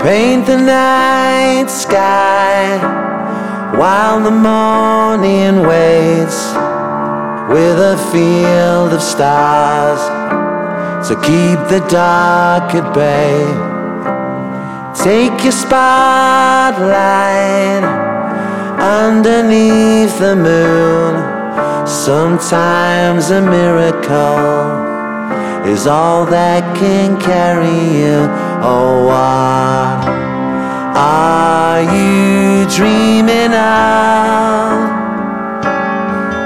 Paint the night sky while the morning waits with a field of stars. So keep the dark at bay. Take your spotlight underneath the moon. Sometimes a miracle is all that can carry you. Oh, what are you dreaming of?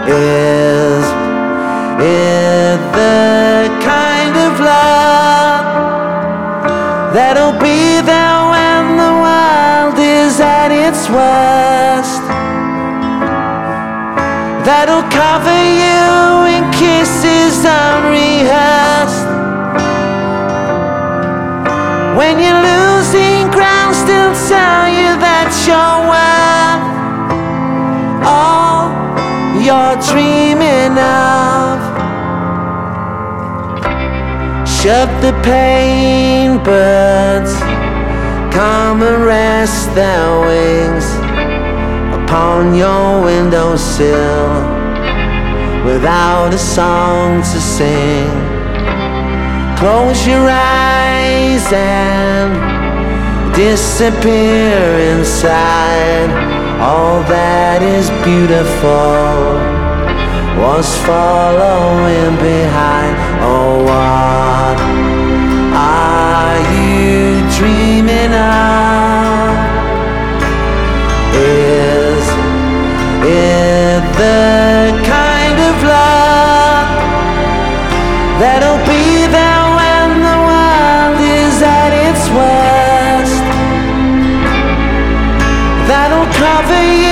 Is it the kind of love that'll be there when the world is at its worst? That'll cover you in kisses unrehearsed. When you're losing ground, still tell you that you're worth all you're dreaming of. Shut the pain birds, come and rest their wings upon your windowsill without a song to sing. Close your eyes and disappear inside. All that is beautiful was following behind. Oh, what are you dreaming of? Is it the cover you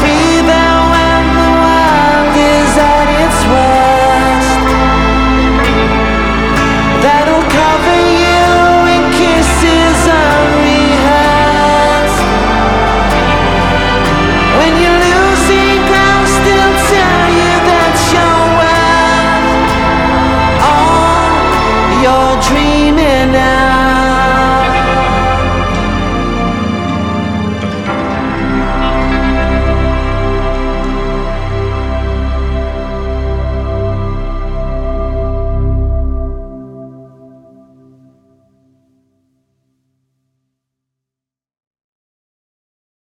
dreaming.